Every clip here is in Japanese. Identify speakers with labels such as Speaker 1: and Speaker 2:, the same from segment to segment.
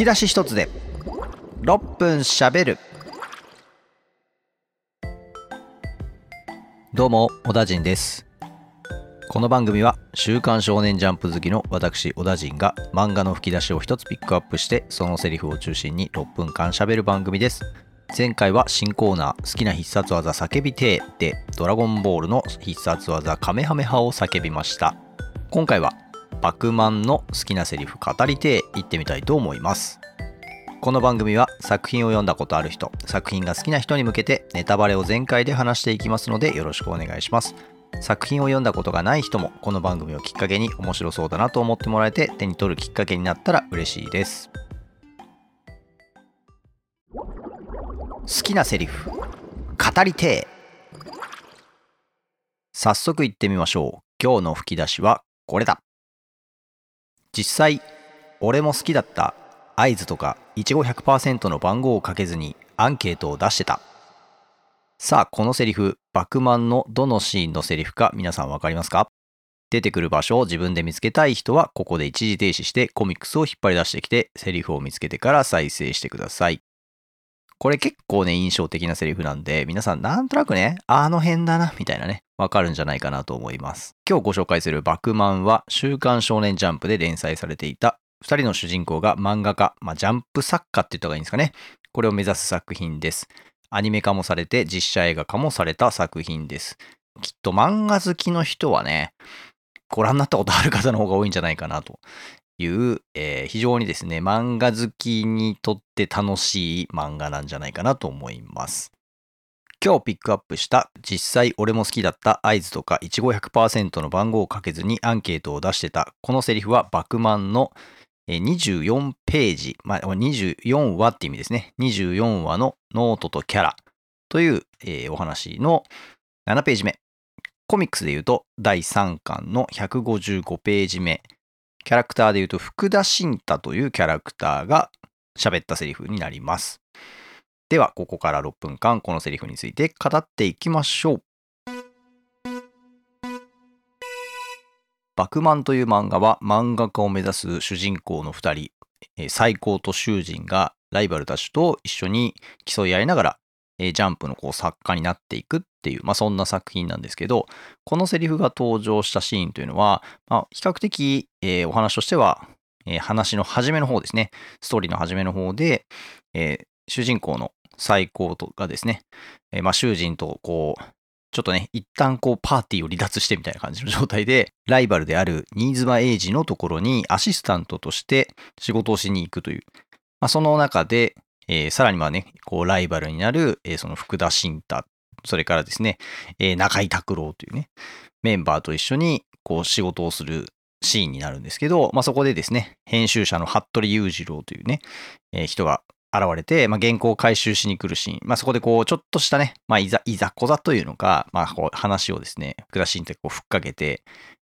Speaker 1: き出し一つで6分しゃべる。どうも小田陣です。この番組は「週刊少年ジャンプ」好きの私小田陣が漫画の吹き出しを一つピックアップしてそのセリフを中心に6分間しゃべる番組です。前回は新コーナー好きな必殺技叫びてーでドラゴンボールの必殺技カメハメハを叫びました。今回はバクマンの好きなセリフ語りてー言ってみたいと思います。この番組は作品を読んだことある人作品が好きな人に向けてネタバレを全開で話していきますのでよろしくお願いします。作品を読んだことがない人もこの番組をきっかけに面白そうだなと思ってもらえて手に取るきっかけになったら嬉しいです。好きなセリフ語りて早速行ってみましょう。今日の吹き出しはこれだ。実際俺も好きだった合図とかいちご100%の番号をかけずにアンケートを出してた。さあこのセリフバクマンのどのシーンのセリフか皆さん分かりますか？出てくる場所を自分で見つけたい人はここで一時停止してコミックスを引っ張り出してきてセリフを見つけてから再生してください。これ結構ね印象的なセリフなんで皆さんなんとなくねあの辺だなみたいなねわかるんじゃないかなと思います。今日ご紹介するバクマンは週刊少年ジャンプで連載されていた2人の主人公が漫画家、まあ、ジャンプ作家って言った方がいいんですかね。これを目指す作品です。アニメ化もされて実写映画化もされた作品です。きっと漫画好きの人はねご覧になったことある方の方が多いんじゃないかなと。いう、えー、非常にですね、漫画好きにとって楽しい漫画なんじゃないかなと思います。今日ピックアップした実際俺も好きだった合図とかいちご100%の番号をかけずにアンケートを出してたこのセリフはバクマンの24ページ、まあ、24話って意味ですね。24話のノートとキャラという、えー、お話の7ページ目。コミックスで言うと第3巻の155ページ目。キャラクターで言うと福田新太というキャラクターが喋ったセリフになります。では、ここから6分間このセリフについて語っていきましょう。バクマンという漫画は漫画家を目指す主人公の2人、最高と囚人がライバルたちと一緒に競い合いながらジャンプのこう作家になっていくっていう、まあ、そんな作品なんですけど、このセリフが登場したシーンというのは、まあ、比較的、えー、お話としては、えー、話の初めの方ですね、ストーリーの初めの方で、えー、主人公の最高とがですね、えまあ、囚人とこう、ちょっとね、一旦こうパーティーを離脱してみたいな感じの状態で、ライバルである新妻英二のところにアシスタントとして仕事をしに行くという、まあ、その中で、えー、さらにはね、こうライバルになる、えー、その福田新太、それからですね、えー、中井拓郎というね、メンバーと一緒にこう仕事をするシーンになるんですけど、まあ、そこでですね、編集者の服部裕次郎というね、えー、人が現れて、まあ、原稿を回収しに来るシーン、まあ、そこでこう、ちょっとしたね、まあ、いざ、いざこざというのか、まあ、こう話をですね、福田新太こうふっかけて、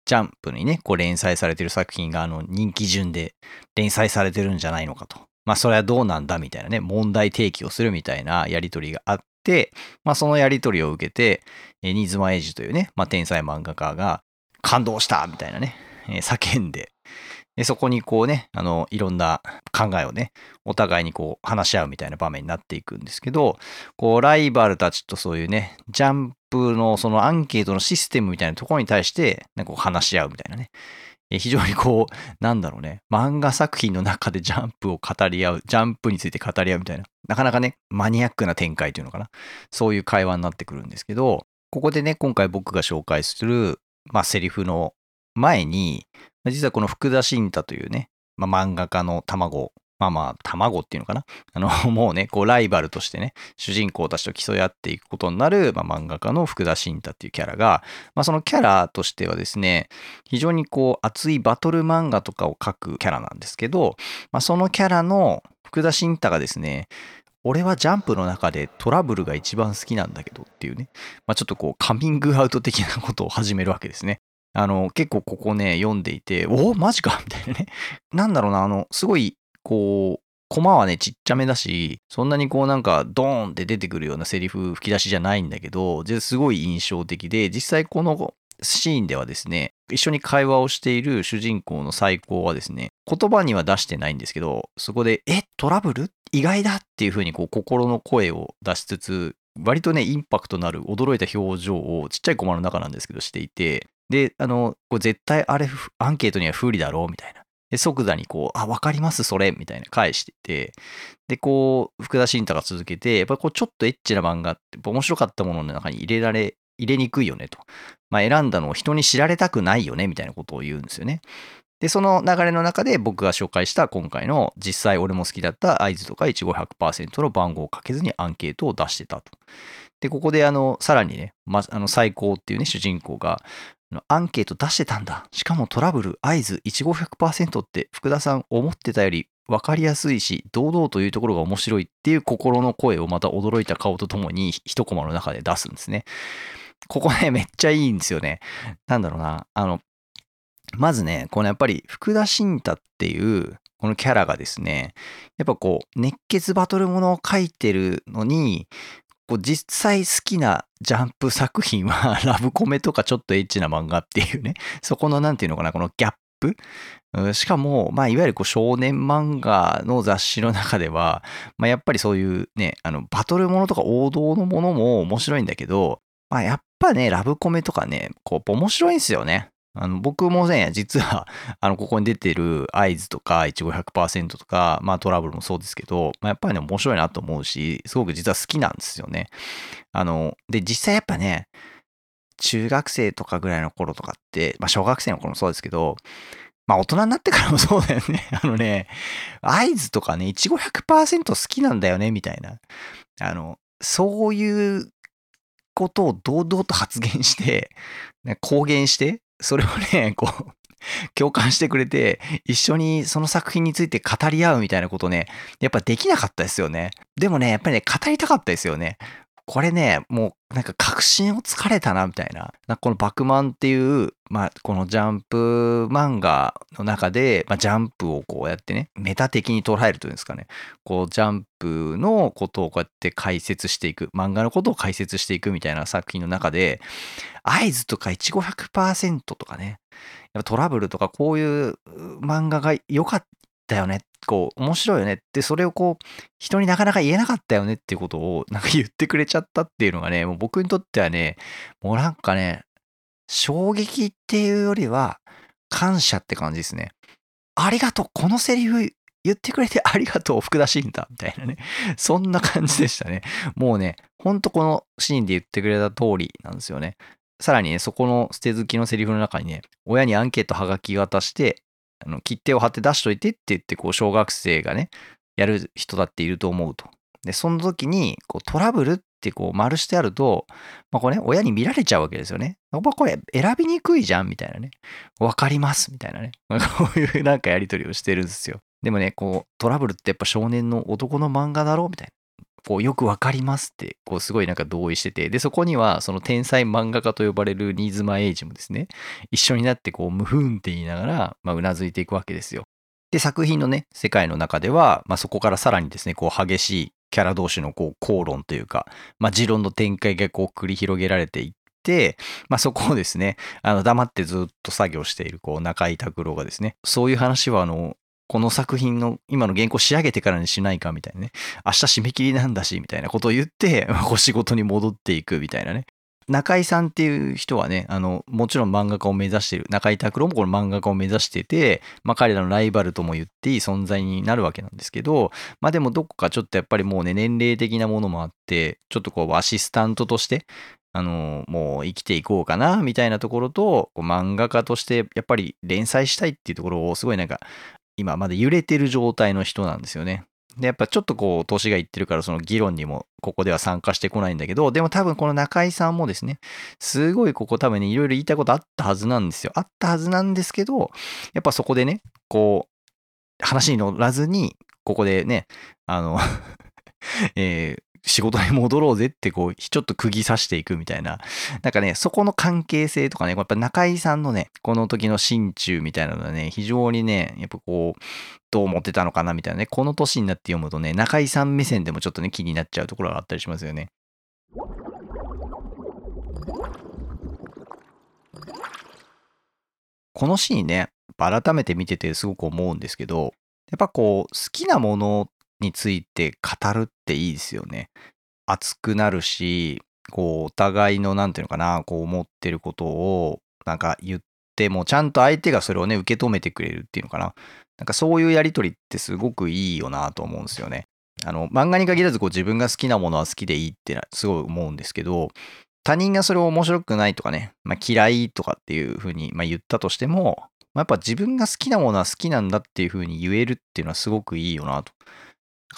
Speaker 1: ジャンプにね、こう連載されてる作品があの人気順で連載されてるんじゃないのかと。まあそれはどうなんだみたいなね、問題提起をするみたいなやりとりがあって、まあそのやりとりを受けて、新妻英二というね、まあ天才漫画家が感動したみたいなね、叫んで、でそこにこうね、あの、いろんな考えをね、お互いにこう話し合うみたいな場面になっていくんですけど、こう、ライバルたちとそういうね、ジャンプのそのアンケートのシステムみたいなところに対して、なんかこう話し合うみたいなね、非常にこう、なんだろうね、漫画作品の中で ジャンプを語り合う、ジャンプについて語り合うみたいな、なかなかね、マニアックな展開というのかな。そういう会話になってくるんですけど、ここでね、今回僕が紹介する、まあ、セリフの前に、実はこの福田新太というね、まあ、漫画家の卵まあまあ、卵っていうのかな？あの、もうね、こう、ライバルとしてね、主人公たちと競い合っていくことになる、まあ、漫画家の福田新太っていうキャラが、まあ、そのキャラとしてはですね、非常にこう、熱いバトル漫画とかを描くキャラなんですけど、まあ、そのキャラの福田新太がですね、俺はジャンプの中でトラブルが一番好きなんだけどっていうね、まあ、ちょっとこう、カミングアウト的なことを始めるわけですね。あの、結構ここね、読んでいて、おお、マジかみたいなね。なんだろうな、あの、すごいこう、コマはね、ちっちゃめだし、そんなにこうなんかドーンって出てくるようなセリフ吹き出しじゃないんだけど、すごい印象的で、実際このシーンではですね、一緒に会話をしている主人公の最高はですね、言葉には出してないんですけど、そこで、え、トラブル？意外だ！っていうふうにこう心の声を出しつつ、割とね、インパクトのある驚いた表情をちっちゃいコマの中なんですけどしていて、で、あの、これ絶対あれ、アンケートには不利だろうみたいな。で、即座にこう、あ、わかりますそれみたいな返してて、で、こう、福田新太が続けて、やっぱりこう、ちょっとエッチな漫画って、面白かったものの中に入れられ、入れにくいよねと。まあ、選んだのを人に知られたくないよねみたいなことを言うんですよね。で、その流れの中で僕が紹介した今回の実際俺も好きだった合図とかいちご100%の番号をかけずにアンケートを出してたと。で、ここであの、さらにね、ま、あの、最高っていうね、主人公が、アンケート出してたんだ。しかもトラブル、合図、いちご100%って福田さん思ってたより分かりやすいし、堂々というところが面白いっていう心の声をまた驚いた顔とともに一コマの中で出すんですね。ここね、めっちゃいいんですよね。なんだろうな。あの、まずね、このやっぱり福田新太っていうこのキャラがですね、やっぱこう、熱血バトルものを書いてるのに、こう実際好きなジャンプ作品は ラブコメとかちょっとエッチな漫画っていうね、そこのなんていうのかな、このギャップ？しかも、まあ、いわゆるこう少年漫画の雑誌の中では、まあ、やっぱりそういうね、あの、バトルものとか王道のものも面白いんだけど、まあ、やっぱね、ラブコメとかね、こう、面白いんですよね。あの僕もね、実は、あの、ここに出てる合図とか、いちご100%とか、まあトラブルもそうですけど、まあ、やっぱりね、面白いなと思うし、すごく実は好きなんですよね。あの、で、実際やっぱね、中学生とかぐらいの頃とかって、まあ小学生の頃もそうですけど、まあ大人になってからもそうだよね。あのね、合図とかね、いちご100%好きなんだよね、みたいな。あの、そういうことを堂々と発言して、公言して、それをね、こう、共感してくれて、一緒にその作品について語り合うみたいなことね、やっぱできなかったですよね。でもね、やっぱりね、語りたかったですよね。これね、もうなんか確信をつかれたな、みたいな。なこのバクマンっていう、まあ、このジャンプ漫画の中で、まあ、ジャンプをこうやってね、メタ的に捉えるというんですかね。こう、ジャンプのことをこうやって解説していく、漫画のことを解説していくみたいな作品の中で、合図とかいちご100%とかね、やっぱトラブルとかこういう漫画が良かったよね。こう、面白いよねって、それをこう、人になかなか言えなかったよねっていうことを、なんか言ってくれちゃったっていうのがね、もう僕にとってはね、もうなんかね、衝撃っていうよりは、感謝って感じですね。ありがとうこのセリフ言ってくれて ありがとう福田慎太みたいなね。そんな感じでしたね。もうね、ほんとこのシーンで言ってくれた通りなんですよね。さらにね、そこの捨て好きのセリフの中にね、親にアンケートはがき渡して、あの切手を貼って出しといてって言って、こう、小学生がね、やる人だっていると思うと。で、その時に、こう、トラブルってこう、丸してあると、まあ、これね、親に見られちゃうわけですよね。やっぱこれ、選びにくいじゃんみたいなね。わかりますみたいなね。こういうなんかやりとりをしてるんですよ。でもね、こう、トラブルってやっぱ少年の男の漫画だろうみたいな。こうよくわかりますって、こうすごいなんか同意してて、で、そこにはその天才漫画家と呼ばれる新妻エイジもですね、一緒になってこう、ムフーンって言いながら、まあ、うなずいていくわけですよ。で、作品のね、世界の中では、まあ、そこからさらにですね、こう、激しいキャラ同士のこう、口論というか、まあ、持論の展開がこう、繰り広げられていって、まあ、そこをですね、あの、黙ってずっと作業している、こう、中井拓郎がですね、そういう話は、あの、この作品の今の原稿仕上げてからにしないかみたいなね。明日締め切りなんだし、みたいなことを言って、こう仕事に戻っていくみたいなね。中井さんっていう人はね、あの、もちろん漫画家を目指してる。中井拓郎もこの漫画家を目指してて、まあ彼らのライバルとも言っていい存在になるわけなんですけど、まあでもどこかちょっとやっぱりもうね、年齢的なものもあって、ちょっとこうアシスタントとして、あの、もう生きていこうかな、みたいなところと、漫画家としてやっぱり連載したいっていうところをすごいなんか今まだ揺れてる状態の人なんですよね。で、やっぱちょっとこう、年がいってるから、その議論にもここでは参加してこないんだけど、でも多分この中井さんもですね、すごいここ多分ね、いろいろ言いたいことあったはずなんですよ。あったはずなんですけど、やっぱそこでね、こう、話に乗らずに、ここでね、あの えー、仕事に戻ろうぜってこう、ちょっと釘刺していくみたいな。なんかね、そこの関係性とかね、やっぱ中井さんのね、この時の心中みたいなのはね、非常にね、やっぱこう、どう思ってたのかなみたいなね、この年になって読むとね、中井さん目線でもちょっとね、気になっちゃうところがあったりしますよね。このシーンね、改めて見ててすごく思うんですけど、やっぱこう、好きなものについて語るっていいですよね。熱くなるし、こう、お互いの、なんていうのかな、こう思ってることを、なんか言っても、ちゃんと相手がそれをね、受け止めてくれるっていうのかな。なんかそういうやりとりってすごくいいよなと思うんですよね。あの、漫画に限らずこう自分が好きなものは好きでいいってすごい思うんですけど、他人がそれを面白くないとかね、まあ、嫌いとかっていうふうに、まあ、言ったとしても、まあ、やっぱ自分が好きなものは好きなんだっていうふうに言えるっていうのはすごくいいよなと。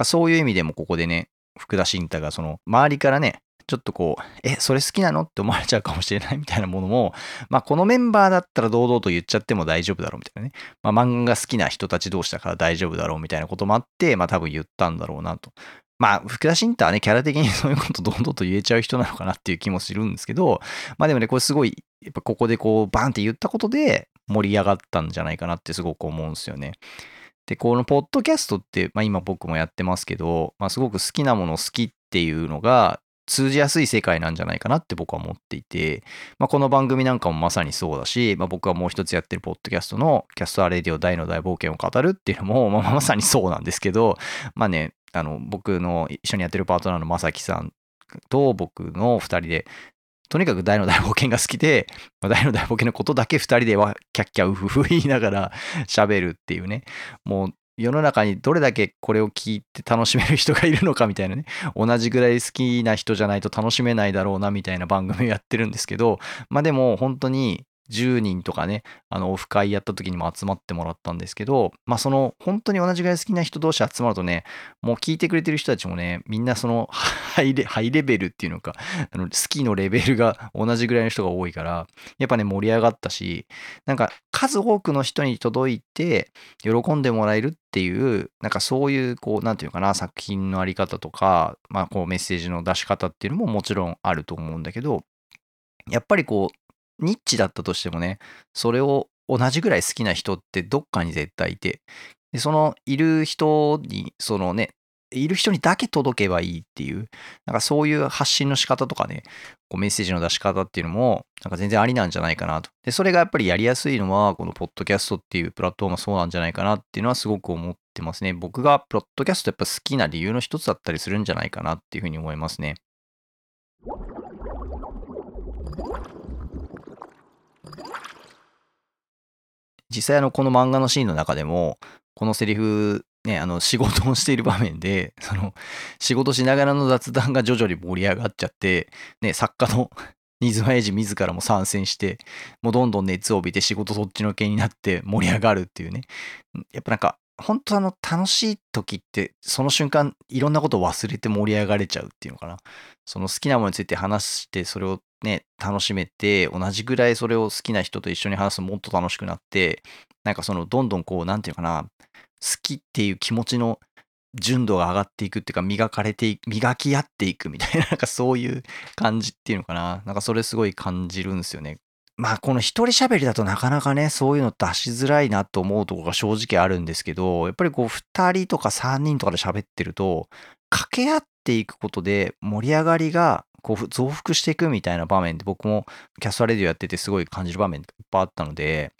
Speaker 1: そういう意味でもここでね、福田新太がその周りからね、ちょっとこう、え、それ好きなのって思われちゃうかもしれない みたいなものも、まあこのメンバーだったら堂々と言っちゃっても大丈夫だろうみたいなね。まあ漫画好きな人たち同士だから大丈夫だろうみたいなこともあって、まあ多分言ったんだろうなと。まあ、福田新太はね、キャラ的に そういうことどんどんと言えちゃう人なのかなっていう気もするんですけど、まあでもね、これすごい、やっぱここでこう、バンって言ったことで盛り上がったんじゃないかなってすごく思うんですよね。で、このポッドキャストって、まあ今僕もやってますけど、まあすごく好きなもの好きっていうのが通じやすい世界なんじゃないかなって僕は思っていて、まあこの番組なんかもまさにそうだし、まあ僕はもう一つやってるポッドキャストの CAST a RADIO ダイの大冒険を語るっていうのも、まあまさにそうなんですけど、まあね、あの僕の一緒にやってるパートナーのまさきさんと僕の2人でとにかくダイの大冒険が好きで、ダイの大冒険のことだけ2人ではキャッキャウフフ言いながら喋るっていうね、もう世の中にどれだけこれを聞いて楽しめる人がいるのかみたいなね、同じぐらい好きな人じゃないと楽しめないだろうなみたいな番組をやってるんですけど、まあでも本当に10人とかね、あの、オフ会やった時にも集まってもらったんですけど、まあその、本当に同じぐらい好きな人同士集まるとね、もう聞いてくれてる人たちもね、みんなそのハイレ、ハイレベルっていうのか、あの好きのレベルが同じぐらいの人が多いから、やっぱね、盛り上がったし、なんか数多くの人に届いて、喜んでもらえるっていう、なんかそういう、こう、なんていうかな、作品のあり方とか、まあこうメッセージの出し方っていうのももちろんあると思うんだけど、やっぱりこう、ニッチだったとしてもね、それを同じぐらい好きな人ってどっかに絶対いて、でそのいる人に、そのね、いる人にだけ届けばいいっていう、なんかそういう発信の仕方とかね、こうメッセージの出し方っていうのも、なんか全然ありなんじゃないかなと。で、それがやっぱりやりやすいのは、このポッドキャストっていうプラットフォームはそうなんじゃないかなっていうのはすごく思ってますね。僕がポッドキャストやっぱ好きな理由の一つだったりするんじゃないかなっていうふうに思いますね。実際あのこの漫画のシーンの中でもこのセリフねあの仕事をしている場面で その仕事しながらの雑談が徐々に盛り上がっちゃってね作家の新妻英治自らも参戦してもうどんどん熱を帯びて仕事そっちのけになって盛り上がるっていうね。やっぱなんか本当あの楽しい時ってその瞬間いろんなことを忘れて盛り上がれちゃうっていうのかなその好きなものについて話してそれをね、楽しめて、同じぐらいそれを好きな人と一緒に話すともっと楽しくなって、なんかそのどんどんこう、なんていうかな、好きっていう気持ちの純度が上がっていくっていうか、磨かれてい、磨き合っていくみたいな、なんかそういう感じっていうのかな。なんかそれすごい感じるんですよね。まあこの一人喋りだとなかなかね、そういうの出しづらいなと思うところが正直あるんですけど、やっぱりこう二人とか三人とかで喋ってると、掛け合っていくことで盛り上がりがこう増幅していくみたいな場面で僕もキャストレディオやっててすごい感じる場面いっぱいあったので、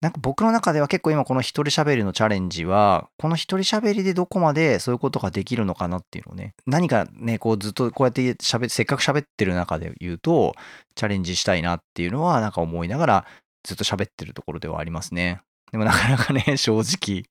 Speaker 1: なんか僕の中では結構今この一人喋りのチャレンジは、この一人喋りでどこまでそういうことができるのかなっていうのをね、何かね、こうずっとこうやって喋せっかく喋ってる中で言うと、チャレンジしたいなっていうのはなんか思いながらずっと喋ってるところではありますね。でもなかなかね、正直、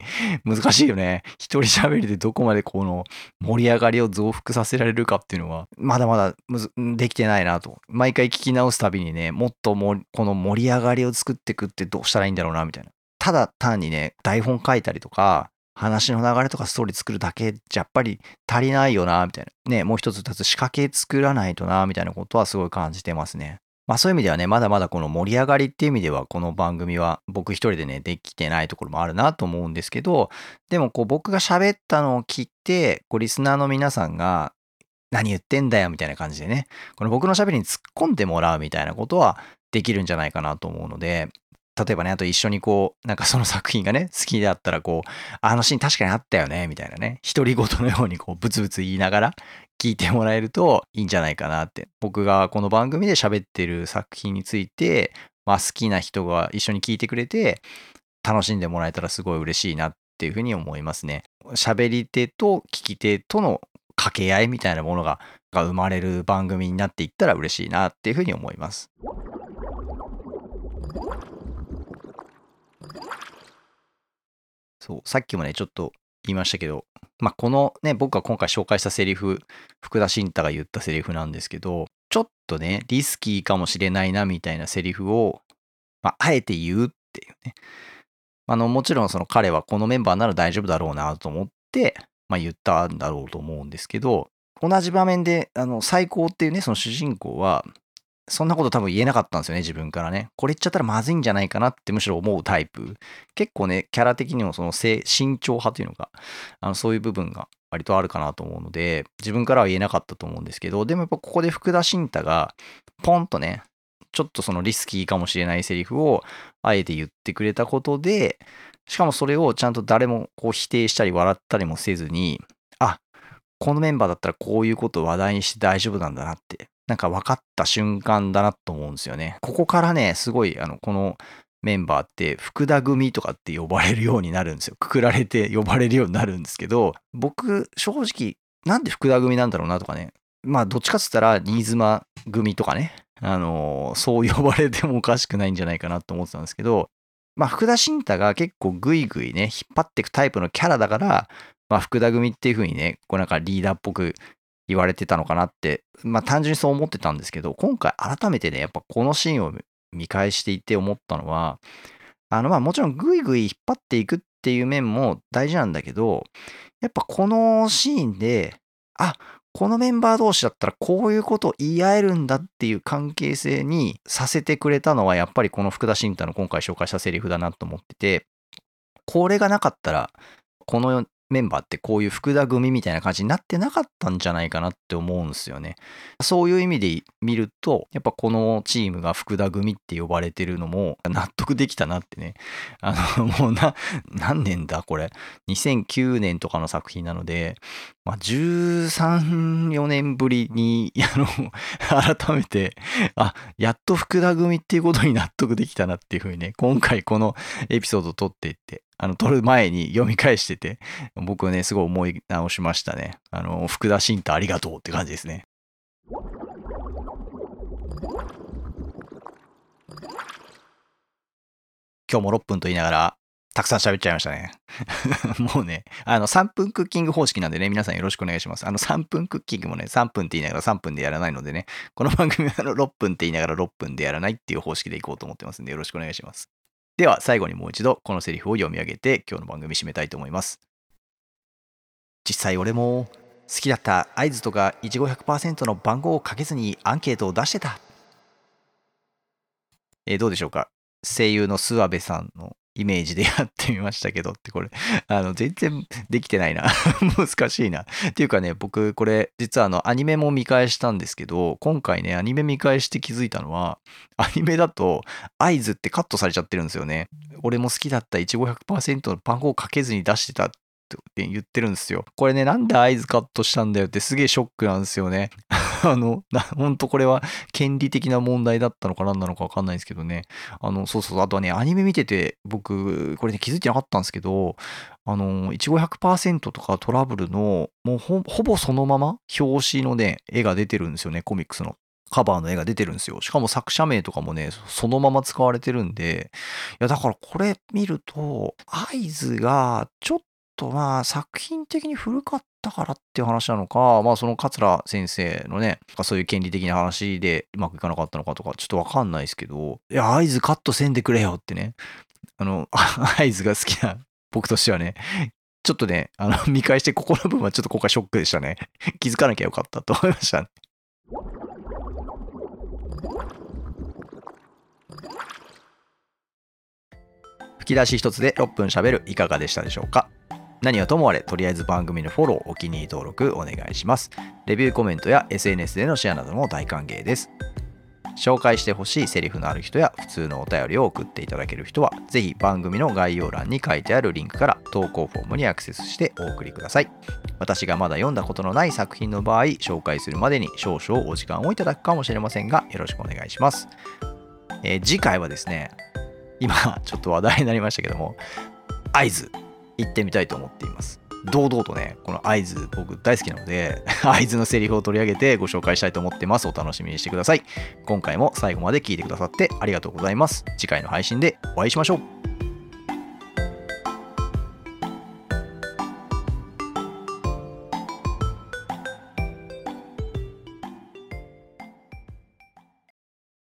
Speaker 1: 難しいよね。一人喋りでどこまでこの盛り上がりを増幅させられるかっていうのは、まだまだできてないなと。毎回聞き直すたびにね、もっともこの盛り上がりを作っていくってどうしたらいいんだろうな、みたいな。ただ単にね、台本書いたりとか、話の流れとかストーリー作るだけじゃやっぱり足りないよな、みたいな。ね、もう一つ二つ仕掛け作らないとな、みたいなことはすごい感じてますね。まあそういう意味ではね、まだまだこの盛り上がりっていう意味では、この番組は僕一人でね、できてないところもあるなと思うんですけど、でもこう僕が喋ったのを聞いて、こうリスナーの皆さんが、何言ってんだよみたいな感じでね、この僕の喋りに突っ込んでもらうみたいなことはできるんじゃないかなと思うので、例えばね、あと一緒にこう、なんかその作品がね、好きだったらこう、あのシーン確かにあったよね、みたいなね、独り言のようにこう、ブツブツ言いながら聞いてもらえるといいんじゃないかなって。僕がこの番組で喋ってる作品について、まあ、好きな人が一緒に聞いてくれて、楽しんでもらえたらすごい嬉しいなっていうふうに思いますね。喋り手と聞き手との掛け合いみたいなものがが生まれる番組になっていったら嬉しいなっていうふうに思います。そう、さっきもね、ちょっと言いましたけど、まあ、このね、僕が今回紹介したセリフ、福田新太が言ったセリフなんですけど、ちょっとね、リスキーかもしれないなみたいなセリフを、まあ、あえて言うっていうね。あの、もちろんその彼はこのメンバーなら大丈夫だろうなと思って、まあ、言ったんだろうと思うんですけど、同じ場面で、あの、最高っていうね、その主人公は、そんなこと多分言えなかったんですよね、自分からね。これ言っちゃったらまずいんじゃないかなってむしろ思うタイプ。結構ね、キャラ的にもその慎重派というのか、あのそういう部分が割とあるかなと思うので、自分からは言えなかったと思うんですけど、でもやっぱここで福田新太が、ポンとね、ちょっとそのリスキーかもしれないセリフをあえて言ってくれたことで、しかもそれをちゃんと誰もこう否定したり笑ったりもせずに、あ、このメンバーだったらこういうことを話題にして大丈夫なんだなってなんか分かった瞬間だなと思うんですよね。ここからね、すごい、あの、このメンバーって福田組とかって呼ばれるようになるんですよ。くくられて呼ばれるようになるんですけど、僕、正直、なんで福田組なんだろうなとかね。まあ、どっちかっつったら、新妻組とかね。あのー、そう呼ばれてもおかしくないんじゃないかなと思ってたんですけど、まあ、福田新太が結構グイグイね、引っ張っていくタイプのキャラだから、まあ、福田組っていう風にね、こうなんかリーダーっぽく言われてたのかなって、まあ単純にそう思ってたんですけど、今回改めてね、やっぱこのシーンを見返していて思ったのは、あのまあもちろんグイグイ引っ張っていくっていう面も大事なんだけど、やっぱこのシーンで、あ、このメンバー同士だったらこういうことを言い合えるんだっていう関係性にさせてくれたのはやっぱりこの福田新太の今回紹介したセリフだなと思ってて、これがなかったら、このメンバーってこういう福田組みたいな感じになってなかったんじゃないかなって思うんですよね。そういう意味で見ると、やっぱこのチームが福田組って呼ばれてるのも納得できたなってね。あの、もうな、何年だこれ？2009年とかの作品なので、まあ、13、4年ぶりに、あの、改めて、あ、やっと福田組っていうことに納得できたなっていうふうにね、今回このエピソード撮っていって、あの、撮る前に読み返してて、僕はね、すごい思い直しましたね。あの、福田新太ありがとうって感じですね。今日も6分と言いながら、たくさん喋っちゃいましたね。もうね、あの、3分クッキング方式なんでね、皆さんよろしくお願いします。あの、3分クッキングもね、3分って言いながら3分でやらないのでね、この番組はあの6分って言いながら6分でやらないっていう方式でいこうと思ってますんで、よろしくお願いします。では最後にもう一度このセリフを読み上げて今日の番組締めたいと思います。実際俺も好きだった合図とかいちご100%の番号をかけずにアンケートを出してた。えー、どうでしょうか？声優の諏訪部さんのイメージでやってみましたけどってこれ、あの、全然できてないな 難しいな。っていうかね、僕これ、実はあの、アニメも見返したんですけど、今回ね、アニメ見返して気づいたのは、アニメだと、合図ってカットされちゃってるんですよね。俺も好きだった1500%の番号をかけずに出してたって言ってるんですよ。これね、なんで合図カットしたんだよってすげえショックなんですよね。あの、ほんとこれは権利的な問題だったのか何なのかわかんないですけどね。あの、そうそう、あとはね、アニメ見てて、僕、これね、気づいてなかったんですけど、あの、いちご100%とかトラブルの、もうほぼそのまま表紙のね、絵が出てるんですよね、コミックスの。カバーの絵が出てるんですよ。しかも作者名とかもね、そのまま使われてるんで、いや、だからこれ見ると、合図がちょっとまあ作品的に古かったからっていう話なのか、まあその桂先生のね、そういう権利的な話でうまくいかなかったのかとか、ちょっとわかんないですけど、いや、合図カットせんでくれよってね、あの、合図が好きな僕としてはね、ちょっとね、あの、見返してここの部分はちょっと今回ショックでしたね。気づかなきゃよかったと思いました、ね。吹き出し一つで6分喋るいかがでしたでしょうか？何はともあれ、とりあえず番組のフォロー、お気に入り登録お願いします。レビューコメントや SNS でのシェアなども大歓迎です。紹介してほしいセリフのある人や普通のお便りを送っていただける人は、ぜひ番組の概要欄に書いてあるリンクから投稿フォームにアクセスしてお送りください。私がまだ読んだことのない作品の場合、紹介するまでに少々お時間をいただくかもしれませんが、よろしくお願いします。えー次回はですね、今ちょっと話題になりましたけども、合図行ってみたいと思っています。堂々とね、この合図僕大好きなので、合図のセリフを取り上げてご紹介したいと思ってます。お楽しみにしてください。今回も最後まで聞いてくださってありがとうございます。次回の配信でお会いしましょう。